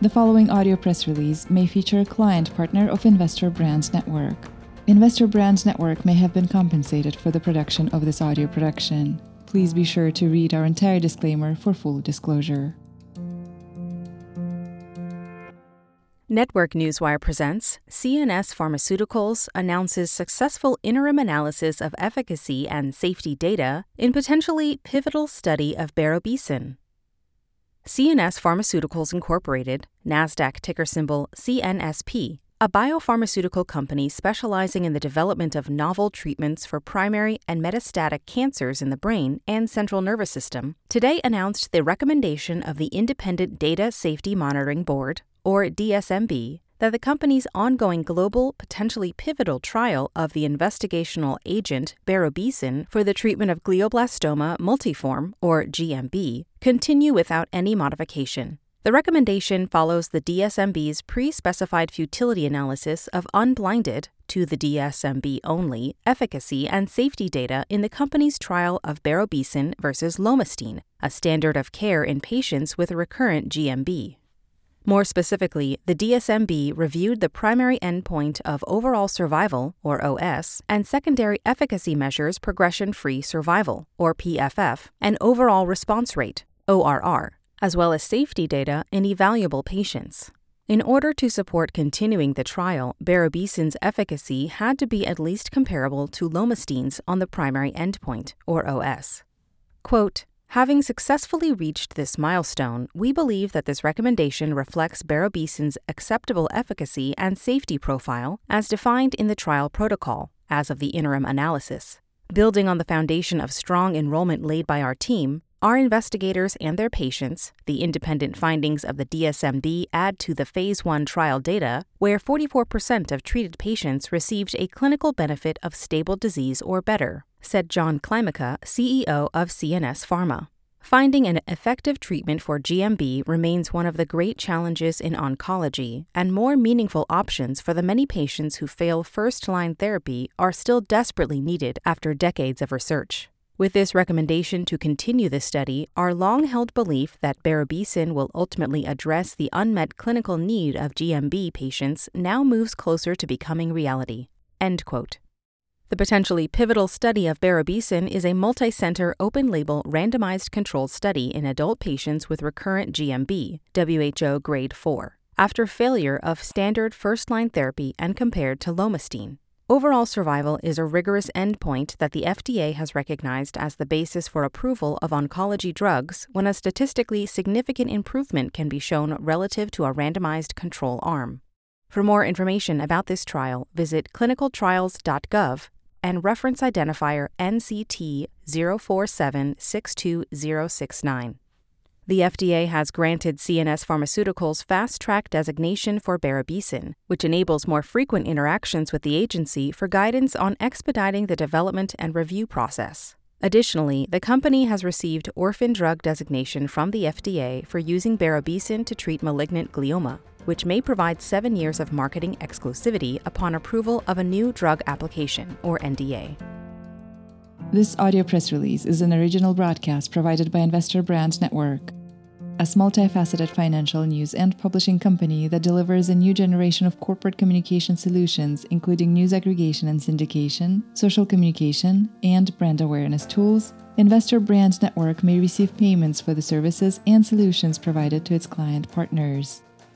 The following audio press release may feature a client partner of Investor Brand Network. Investor Brand Network may have been compensated for the production of this audio production. Please be sure to read our entire disclaimer for full disclosure. Network Newswire presents CNS Pharmaceuticals announces successful interim analysis of efficacy and safety data in potentially pivotal study of berubicin. CNS Pharmaceuticals Incorporated, NASDAQ ticker symbol CNSP, a biopharmaceutical company specializing in the development of novel treatments for primary and metastatic cancers in the brain and central nervous system, today announced the recommendation of the Independent Data Safety Monitoring Board, or DSMB, that the company's ongoing global, potentially pivotal trial of the investigational agent berubicin for the treatment of glioblastoma multiforme, or GMB, continue without any modification. The recommendation follows the DSMB's pre specified futility analysis of unblinded, to the DSMB only, efficacy and safety data in the company's trial of berubicin versus lomustine, a standard of care in patients with recurrent GMB. More specifically, the DSMB reviewed the primary endpoint of overall survival, or OS, and secondary efficacy measures progression free survival, or PFF, and overall response rate, ORR, as well as safety data in evaluable patients. In order to support continuing the trial, berubicin's efficacy had to be at least comparable to lomustine's on the primary endpoint, or OS. Quote, Having successfully reached this milestone, we believe that this recommendation reflects berubicin's acceptable efficacy and safety profile as defined in the trial protocol as of the interim analysis. Building on the foundation of strong enrollment laid by our team, our investigators and their patients, the independent findings of the DSMB add to the Phase 1 trial data, where 44% of treated patients received a clinical benefit of stable disease or better, said John Climaco, CEO of CNS Pharma. Finding an effective treatment for GMB remains one of the great challenges in oncology, and more meaningful options for the many patients who fail first line therapy are still desperately needed after decades of research. With this recommendation to continue the study, our long held belief that berubicin will ultimately address the unmet clinical need of GMB patients now moves closer to becoming reality. End quote. The potentially pivotal study of berubicin is a multi-center open-label randomized controlled study in adult patients with recurrent GMB, WHO grade 4, after failure of standard first-line therapy and compared to lomustine. Overall survival is a rigorous endpoint that the FDA has recognized as the basis for approval of oncology drugs when a statistically significant improvement can be shown relative to a randomized control arm. For more information about this trial, visit clinicaltrials.gov and reference identifier NCT 047-62069. The FDA has granted CNS Pharmaceuticals Fast Track designation for berubicin, which enables more frequent interactions with the agency for guidance on expediting the development and review process. Additionally, the company has received orphan drug designation from the FDA for using berubicin to treat malignant glioma, which may provide seven years of marketing exclusivity upon approval of a new drug application, or NDA. This audio press release is an original broadcast provided by Investor Brand Network a multifaceted financial news and publishing company that delivers a new generation of corporate communication solutions, including news aggregation and syndication, social communication, and brand awareness tools, Investor Brand Network may receive payments for the services and solutions provided to its client partners